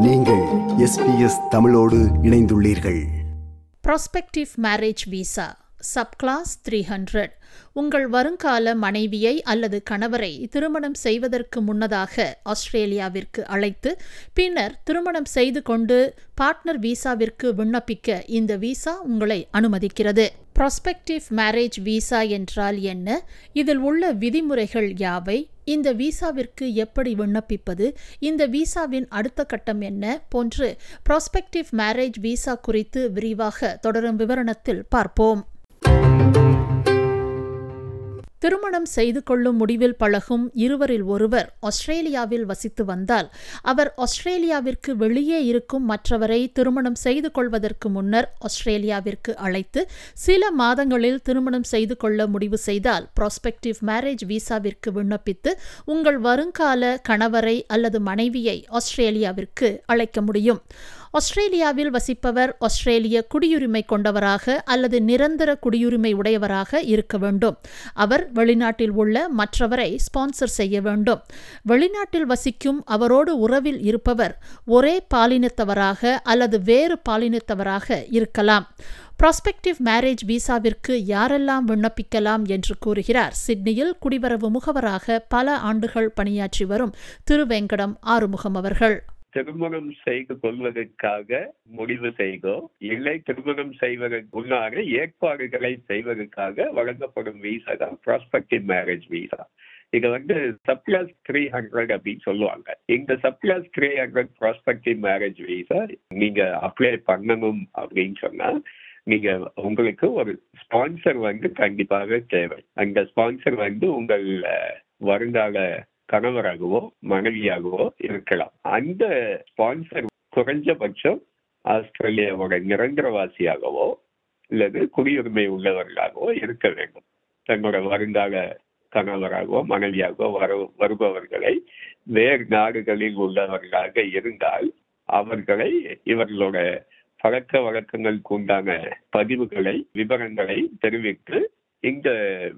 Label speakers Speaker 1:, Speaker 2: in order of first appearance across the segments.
Speaker 1: நீங்கள் எஸ்பிஎஸ் தமிழோடு இணைந்துள்ளீர்கள்.
Speaker 2: Prospective marriage visa subclass three hundred உங்கள் வருங்கால மனைவியை அல்லது கணவரை திருமணம் செய்வதற்கு முன்னதாக ஆஸ்திரேலியாவிற்கு அழைத்து பின்னர் திருமணம் செய்து கொண்டு பார்ட்னர் விசாவிற்கு விண்ணப்பிக்க இந்த விசா உங்களை அனுமதிக்கிறது. ப்ராஸ்பெக்டிவ் மேரேஜ் விசா என்றால் என்ன? இதில் உள்ள விதிமுறைகள் யாவை? இந்த விசாவிற்கு எப்படி விண்ணப்பிப்பது? இந்த விசாவின் அடுத்த கட்டம் என்ன? போன்று ப்ராஸ்பெக்டிவ் மேரேஜ் விசா குறித்து விரிவாக தொடரும் விவரணத்தில் பார்ப்போம். திருமணம் செய்து கொள்ளும் முடிவில் பழகும் இருவரில் ஒருவர் ஆஸ்திரேலியாவில் வசித்து வந்தால் அவர் ஆஸ்திரேலியாவிற்கு வெளியே இருக்கும் மற்றவரை திருமணம் செய்து கொள்வதற்கு முன்னர் ஆஸ்திரேலியாவிற்கு அழைத்து சில மாதங்களில் திருமணம் செய்து கொள்ள முடிவு செய்தால் ப்ராஸ்பெக்டிவ் மேரேஜ் விசாவிற்கு விண்ணப்பித்து உங்கள் வருங்கால கணவரை அல்லது மனைவியை ஆஸ்திரேலியாவிற்கு அழைக்க முடியும். ஆஸ்திரேலியாவில் வசிப்பவர் ஆஸ்திரேலிய குடியுரிமை கொண்டவராக அல்லது நிரந்தர குடியுரிமை உடையவராக இருக்க வேண்டும். அவர் வெளிநாட்டில் உள்ள மற்றவரை ஸ்பான்சர் செய்ய வேண்டும். வெளிநாட்டில் வசிக்கும் அவரோடு உறவில் இருப்பவர் ஒரே பாலினத்தவராக அல்லது வேறு பாலினத்தவராக இருக்கலாம். ப்ராஸ்பெக்டிவ் மேரேஜ் விசாவிற்கு யாரெல்லாம் விண்ணப்பிக்கலாம் என்று கூறுகிறார். சிட்னியில் குடிவரவு முகவராக பல ஆண்டுகள் பணியாற்றி வரும் திருவெங்கடம் ஆறுமுகம் அவர்கள்.
Speaker 3: திருமணம் செய்து கொள்வதற்காக முடிவு செய்தோ இல்லை திருமணம் செய்வதற்கு முன்னாக ஏற்பாடுகளை செய்வதற்காக வழங்கப்படும் வீசா தான் ப்ராஸ்பெக்டிவ் மேரேஜ் வீசா இதை வந்து சப்ளஸ் த்ரீ ஹண்ட்ரட் அப்படின்னு சொல்லுவாங்க. இந்த subclass three hundred prospective marriage visa நீங்க அப்ளை பண்ணணும் அப்படின்னு சொன்னா நீங்க உங்களுக்கு ஒரு ஸ்பான்சர் வந்து கண்டிப்பாக தேவை. அந்த ஸ்பான்சர் வந்து உங்கள் வருங்கால கணவராகவோ மனைவியாகவோ இருக்கலாம். அந்த ஸ்பான்சர் குறைஞ்சபட்சம் ஆஸ்திரேலியாவோட நிரந்தரவாசியாகவோ அல்லது குடியுரிமை உள்ளவர்களாகவோ இருக்க வேண்டும். தன்னோட வருங்கால கணவராகவோ மனைவியாகவோ வர வருபவர்களை வேறு நாடுகளில் உள்ளவர்களாக இருந்தால் அவர்களை இவர்களோட பழக்க வழக்கங்களுக்கு உண்டான பதிவுகளை விவரங்களை தெரிவித்து இந்த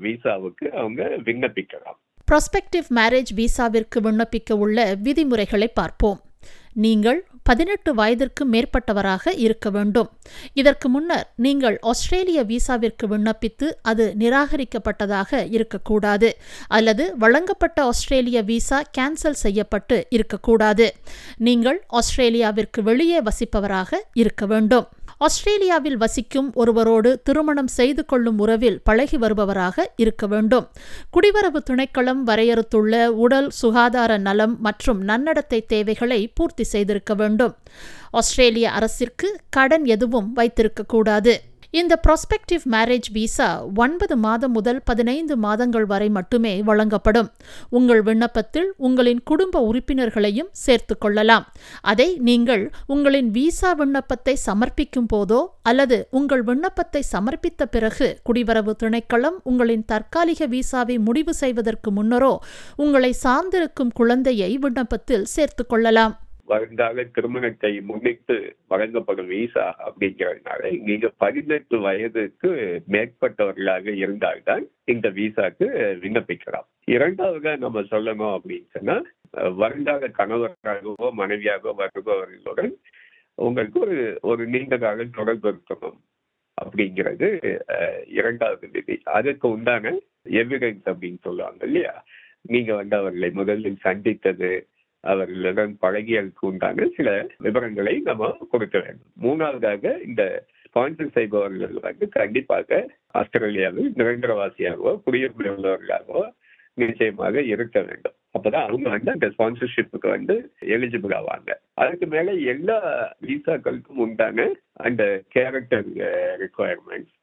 Speaker 3: விசாவுக்கு அவங்க விண்ணப்பிக்கலாம்.
Speaker 2: ப்ராஸ்பெக்டிவ் மேரேஜ் விசாவிற்கு விண்ணப்பிக்க உள்ள விதிமுறைகளை பார்ப்போம். நீங்கள் பதினெட்டு வயதிற்கு மேற்பட்டவராக இருக்க வேண்டும். இதற்கு முன்னர் நீங்கள் ஆஸ்திரேலிய விசாவிற்கு விண்ணப்பித்து அது நிராகரிக்கப்பட்டதாக இருக்கக்கூடாது. அல்லது வழங்கப்பட்ட ஆஸ்திரேலிய விசா கேன்சல் செய்யப்பட்டு இருக்கக்கூடாது. நீங்கள் ஆஸ்திரேலியாவிற்கு வெளியே வசிப்பவராக இருக்க வேண்டும். ஆஸ்திரேலியாவில் வசிக்கும் ஒருவரோடு திருமணம் செய்து கொள்ளும் உறவில் பழகி வருபவராக இருக்க வேண்டும். குடிவரவு திணைக்களம் வரையறுத்துள்ள உடல் சுகாதார நலம் மற்றும் நன்னடத்தை தேவைகளை பூர்த்தி செய்திருக்க வேண்டும். ஆஸ்திரேலிய அரசிற்கு கடன் எதுவும் வைத்திருக்கக்கூடாது இந்த ப்ராஸ்பெக்டிவ் மேரேஜ் விசா ஒன்பது மாதம் முதல் பதினைந்து மாதங்கள் வரை மட்டுமே வழங்கப்படும். உங்கள் விண்ணப்பத்தில் உங்களின் குடும்ப உறுப்பினர்களையும் சேர்த்து கொள்ளலாம். அதை நீங்கள் உங்களின் விசா விண்ணப்பத்தை சமர்ப்பிக்கும் போதோ அல்லது உங்கள் விண்ணப்பத்தை சமர்ப்பித்த பிறகு குடிவரவு திணைக்களம் உங்களின் தற்காலிக விசாவை முடிவு செய்வதற்கு முன்னரோ உங்களை சார்ந்திருக்கும் குழந்தையை விண்ணப்பத்தில் சேர்த்து கொள்ளலாம்.
Speaker 3: வருங்கால திருமணத்தை முன்னிட்டு வழங்கப்படும் விசா அப்படிங்கிறதுனால நீங்க பதினெட்டு வயதுக்கு மேற்பட்டவர்களாக இருந்தால்தான் இந்த விசாக்கு விண்ணப்பிக்கலாம். இரண்டாவதாக நம்ம சொல்லணும் அப்படின்னு சொன்னா வருங்கால கணவராகவோ மனைவியாகவோ வருபவர்களுடன் உங்களுக்கு ஒரு ஒரு நீண்ட கால தொடர்பு இருக்கணும் அப்படிங்கிறது இரண்டாவது விதி. அதுக்கு உண்டான எவிடன்ஸ் அப்படின்னு சொல்லுவாங்க இல்லையா? நீங்க வந்து அவர்களை முதலில் சந்தித்தது அவர்களிடம் பழகியலுக்கு உண்டான சில விவரங்களை நம்ம கொடுக்க வேண்டும். மூணாவதாக இந்த ஸ்பான்சர் செய்பவர்கள் வந்து கண்டிப்பாக ஆஸ்திரேலியாவில் நிரந்தரவாசியாகவோ குடியுரிமை உள்ளவர்களாகவோ நிச்சயமாக இருக்க வேண்டும். அப்பதான் அவங்க வந்து அந்த ஸ்பான்சர்ஷிப்புக்கு வந்து எலிஜிபிள் ஆவாங்க. அதுக்கு மேல எல்லா விசாக்களுக்கும் உண்டான அந்த கேரக்டர் ரெக்குவயர்மெண்ட்ஸ்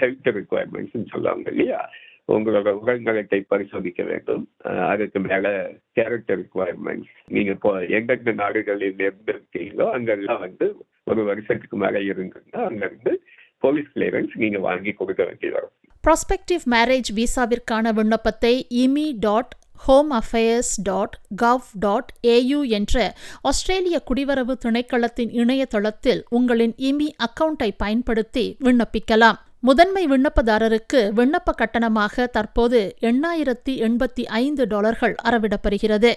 Speaker 3: ஹெல்த் ரெக்குவயர்மெண்ட்ஸ் சொல்லுவாங்க இல்லையா? உங்களோட உரங்களை பரிசோதிக்க வேண்டும். அதுக்கு மேல கேரக்டர் ரிக்குவயர்மெண்ட்ஸ் நீங்க இப்போ எந்தெந்த நாடுகளில் இருந்திருக்கீங்களோ அங்கெல்லாம் வந்து ஒரு வருஷத்துக்கு மேல இருந்ததுன்னா அங்கிருந்து போலீஸ் கிளியரன்ஸ் நீங்க வாங்கி கொடுக்க வேண்டி வரும்
Speaker 2: ப்ராஸ்பெக்டிவ் மேரேஜ் விசாவிற்கான விண்ணப்பத்தை immi dot home affairs dot gov dot AU என்ற ஆஸ்திரேலிய குடிவரவு திணைக்களத்தின் இணையதளத்தில் உங்களின் இமி அக்கவுண்டை பயன்படுத்தி விண்ணப்பிக்கலாம். முதன்மை விண்ணப்பதாரருக்கு விண்ணப்ப கட்டணமாக தற்போது எண்ணாயிரத்தி எண்பத்தி ஐந்து டாலர்கள் அறவிடப்படுகிறது.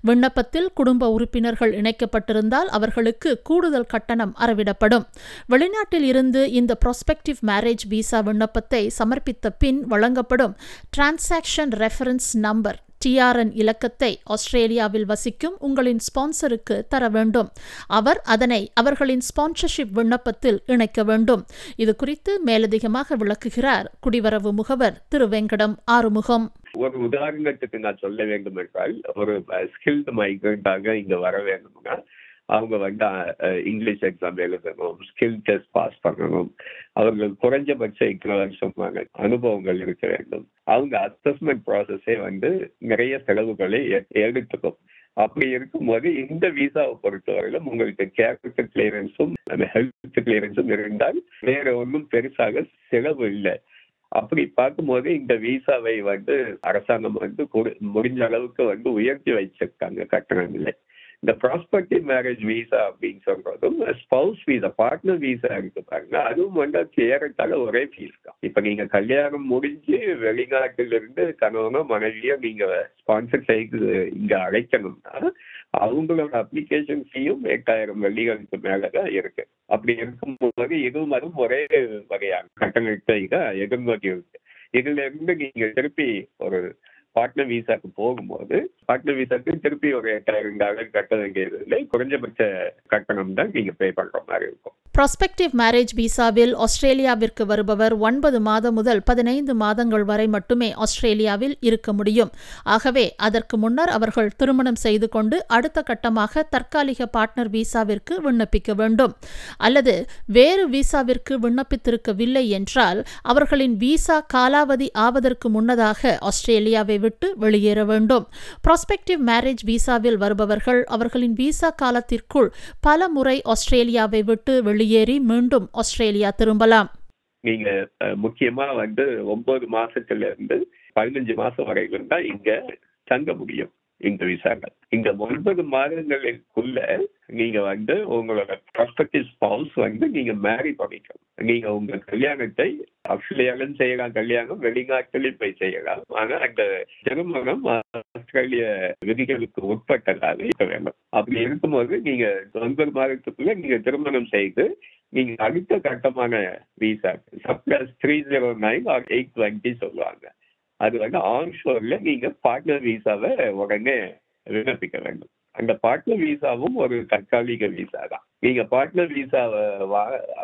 Speaker 2: விண்ணப்பத்தில் குடும்ப உறுப்பினர்கள் இணைக்கப்பட்டிருந்தால் அவர்களுக்கு கூடுதல் கட்டணம் அறவிடப்படும். வெளிநாட்டில் இருந்து இந்த ப்ராஸ்பெக்டிவ் மேரேஜ் விசா விண்ணப்பத்தை சமர்ப்பித்த பின் வழங்கப்படும் டிரான்சாக்ஷன் ரெஃபரன்ஸ் நம்பர் டிஆர்என் இலக்கத்தை ஆஸ்திரேலியாவில் வசிக்கும் உங்களின் ஸ்பான்சருக்கு தர வேண்டும். அவர் அதனை அவர்களின் ஸ்பான்சர்ஷிப் விண்ணப்பத்தில் இணைக்க வேண்டும். இது குறித்து மேலதிகமாக விளக்குகிறார் குடிவரவு முகவர் திரு வெங்கடம் ஆறுமுகம்.
Speaker 3: ஒரு உதாரணத்துக்கு நான் சொல்ல வேண்டும் என்றால் ஒரு ஸ்கில்டு மைக்ரண்டாக இங்க வர வேண்டும்னா அவங்க வந்து இங்கிலீஷ் எக்ஸாம் எழுதணும் ஸ்கில் டெஸ்ட் பாஸ் பண்ணணும். அவர்கள் குறைஞ்சபட்ச இத்தனை சொன்னாங்க அனுபவங்கள் இருக்க வேண்டும். அவங்க அசஸ்மெண்ட் ப்ராசஸே வந்து நிறைய செலவுகளை எடுத்துக்கும். அப்படி இருக்கும்போது இந்த விசாவை பொறுத்தவரையிலும் உங்களுக்கு கேரக்டர் கிளியரன்ஸும் ஹெல்த் கிளியரன்ஸும் இருந்தால் வேற ஒன்றும் பெருசாக செலவு இல்லை. அப்படி பார்க்கும்போது இந்த விசாவை வந்து அரசாங்கம் வந்து முடிஞ்ச அளவுக்கு வந்து உயர்த்தி வச்சிருக்காங்க கட்டணங்களை. இந்த ப்ராஸ்பெக்டிவ் மேரேஜ் விசா அப்படின்னு சொல்றதும் ஸ்பவுஸ் விசா பார்ட்னர் விசா இருக்கு பாருங்க அதுவும் வந்து ஏறத்தாழ ஒரே ஃபீஸ் தான் இப்ப நீங்க கல்யாணம் முடிஞ்சு வெளிநாட்டிலிருந்து கணவனோ மனைவியோ நீங்க ஸ்பான்சர் செய்து இங்க அழைக்கணும்னா அவங்களோட அப்ளிகேஷன் ஃபீயும் எட்டாயிரம் வெள்ளிகளுக்கு மேலதான் இருக்கு. அப்படி இருக்கும்போது இதுவும் அதுவும் ஒரே வகையான கட்டணத்தை எதிர்நோக்கி இருக்கு. இதுல இருந்து நீங்க திருப்பி ஒரு பார்ட்னர் விசாக்கு போகும்போது பார்ட்னர் விசாக்கு திருப்பி ஒரு எட்டாயிரம் டாலர் கட்ட வேண்டியது இல்லை. குறைஞ்சபட்ச கட்டணம் தான் நீங்க பே பண்ற மாதிரி இருக்கும்.
Speaker 2: ப்ராஸ்பெக்டிவ் மேரேஜ் விசாவில் ஆஸ்திரேலியாவிற்கு வருபவர் ஒன்பது மாதம் முதல் பதினைந்து மாதங்கள் வரை மட்டுமே ஆஸ்திரேலியாவில் இருக்க முடியும். ஆகவே அதற்கு முன்னர் அவர்கள் திருமணம் செய்து கொண்டு அடுத்த கட்டமாக தற்காலிக பார்ட்னர் விசாவிற்கு விண்ணப்பிக்க வேண்டும். அல்லது வேறு விசாவிற்கு விண்ணப்பித்திருக்கவில்லை என்றால் அவர்களின் விசா காலாவதி ஆவதற்கு முன்னதாக ஆஸ்திரேலியாவை விட்டு வெளியேற வேண்டும். ப்ராஸ்பெக்டிவ் மேரேஜ் விசாவில் வருபவர்கள் அவர்களின் விசா காலத்திற்குள் பல முறை ஆஸ்திரேலியாவை விட்டு வெளியேறி மீண்டும் ஆஸ்திரேலியா திரும்பலாம்.
Speaker 3: நீங்க முக்கியமா வந்து ஒன்பது மாசத்துல இருந்து பதினஞ்சு மாசம் வரைக்கும் தான் இங்க தங்க முடியும். இந்த விசாக்கள் இந்த ஒன்பது மாதங்களுக்குள்ள நீங்க வந்து உங்களோட ப்ராஸ்பெக்டிவ் ஸ்பவுஸ் வந்து நீங்க மேரி பண்ணிக்கணும். நீங்க உங்க கல்யாணத்தை ஆஸ்திரேலியாலும் செய்யலாம் கல்யாணம் வெளிநாட்டிலும் போய் செய்யலாம். ஆனா அந்த திருமணம் ஆஸ்திரேலிய விதிகளுக்கு உட்பட்டதாக இருக்க வேண்டும். அப்படி இருக்கும்போது நீங்க ஒன்பது மாதத்துக்குள்ள நீங்க திருமணம் செய்து நீங்க அடுத்த கட்டமான visa subclass three zero nine or eight twenty சொல்லுவாங்க. அது வந்து ஆன்ஷோர்ல நீங்க பார்ட்னர் விசாவை உடனே விண்ணப்பிக்க வேண்டும். அந்த பார்ட்னர் விசாவும் ஒரு தற்காலிக விசா தான். நீங்க பார்ட்னர் விசாவை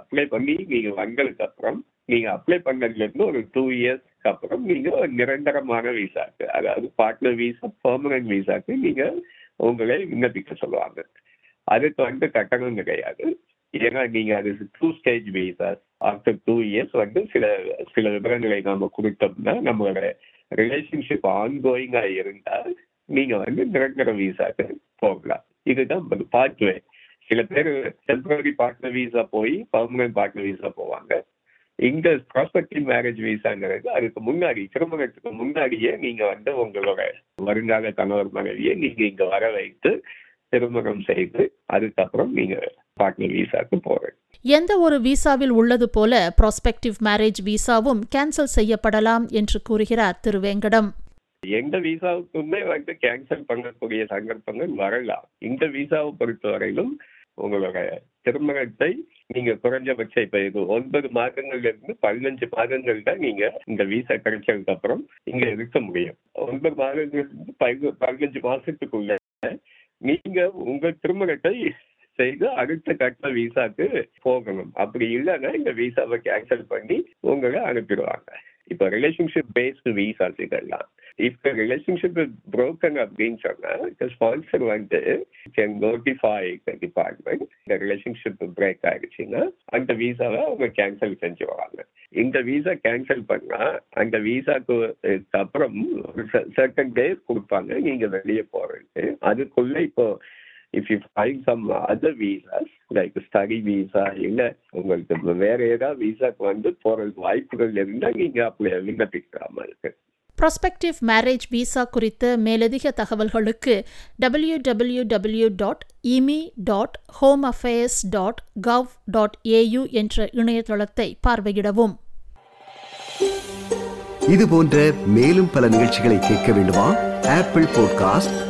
Speaker 3: அப்ளை பண்ணி நீங்க வந்ததுக்கு அப்புறம் நீங்க அப்ளை பண்ணதுல இருந்து ஒரு டூ இயர்ஸ்க்கு அப்புறம் நீங்க ஒரு நிரந்தரமான விசாக்கு அதாவது பார்ட்னர் விசா பெர்மனன்ட் விசாக்கு நீங்க உங்களை விண்ணப்பிக்க சொல்லுவாங்க. அதுக்கு வந்து கட்டணம் கிடையாது. ஏன்னா நீங்க அது two stage visas after two years வந்து சில சில விவரங்களை நம்ம கொடுத்தோம்னா நம்மளோட ரிலேஷன்ஷிப் ஆன்கோயிங்கா இருந்தா நீங்க வந்து நிரந்தர விசாக்கு போகலாம். இதுதான் பாத்வே சில பேர் டெம்பரரி பார்ட்னர் விசா போய் பர்மனன்ட் பார்ட்னர் விசா போவாங்க. இங்க ப்ராஸ்பெக்டிவ் மேரேஜ் விசாங்கிறது அதுக்கு முன்னாடி திருமணத்துக்கு முன்னாடியே நீங்க வந்து உங்களோட வருங்கால கணவர் மனைவியை நீங்க இங்க வர வைத்து திருமணம் செய்து அதுக்கப்புறம் நீங்க பார்ட்னர் விசாக்கு போறீங்க
Speaker 2: எந்த ஒரு விசாவில் உள்ளது போல ப்ராஸ்பெக்டிவ் மேரேஜ் விசாவும் கேன்சல் செய்யப்படலாம் என்று கூறுகிறார் திரு வெங்கடம்.
Speaker 3: எந்த விசாவுக்குமே வந்து கேன்சல் பண்ணக்கூடிய சந்தர்ப்பங்கள் வரலாம். இந்த விசாவை பொறுத்தவரையிலும் உங்களோட திருமணத்தை நீங்க குறைஞ்சபட்ச இப்ப இது ஒன்பது மாதங்கள்ல இருந்து பதினஞ்சு மாதங்கள் தான் நீங்க இந்த விசா கிடைச்சதுக்கு அப்புறம் இங்க இருக்க முடியும். ஒன்பது மாதங்கள்ல இருந்து பதின- பதினஞ்சு மாசத்துக்குள்ள நீங்க உங்க திருமணத்தை செய்து அடுத்த கட்ட விசாக்கு போகணும். அப்படி இல்லைன்னா இந்த விசாவை கேன்சல் பண்ணி உங்களை அனுப்பிடுவாங்க. இப்ப ரிலேஷன்ஷிப் பேஸ்டு விசாஸ் இதெல்லாம். இப்ப ரிலேஷன்ஷிப் புரோக்கன் அப்படின்னு சொன்னா ஸ்பான்சர் வந்து கேன் நோட்டிஃபை டிபார்ட்மெண்ட் இந்த ரிலேஷன்ஷிப் பிரேக் ஆயிடுச்சுன்னா அந்த விசாவை அவங்க கேன்சல் செஞ்சுருவாங்க. இந்த விசா கேன்சல் பண்ணா அந்த விசாக்கு அப்புறம் சர்டன் டேஸ் கொடுப்பாங்க நீங்க வெளியே போறதுக்கு. அதுக்குள்ள இப்போ if you find some other visas like study visa இல்ல உங்களுக்கு வேற ஏதாவது விசாக்கு வந்து போறதுக்கு வாய்ப்புகள் இருந்தா நீங்க அப்படி விண்ணப்பிக்காம இருக்கு.
Speaker 2: ப்ராஸ்பெக்டிவ் மேரேஜ் விசா குறித்த மேலதிக தகவல்களுக்கு W W W dot immi dot home affairs dot gov dot AU என்ற இணையதளத்தை பார்வையிடவும்.
Speaker 1: இது போன்ற மேலும் பல நிகழ்ச்சிகளை கேட்க வேண்டுமா? Apple podcast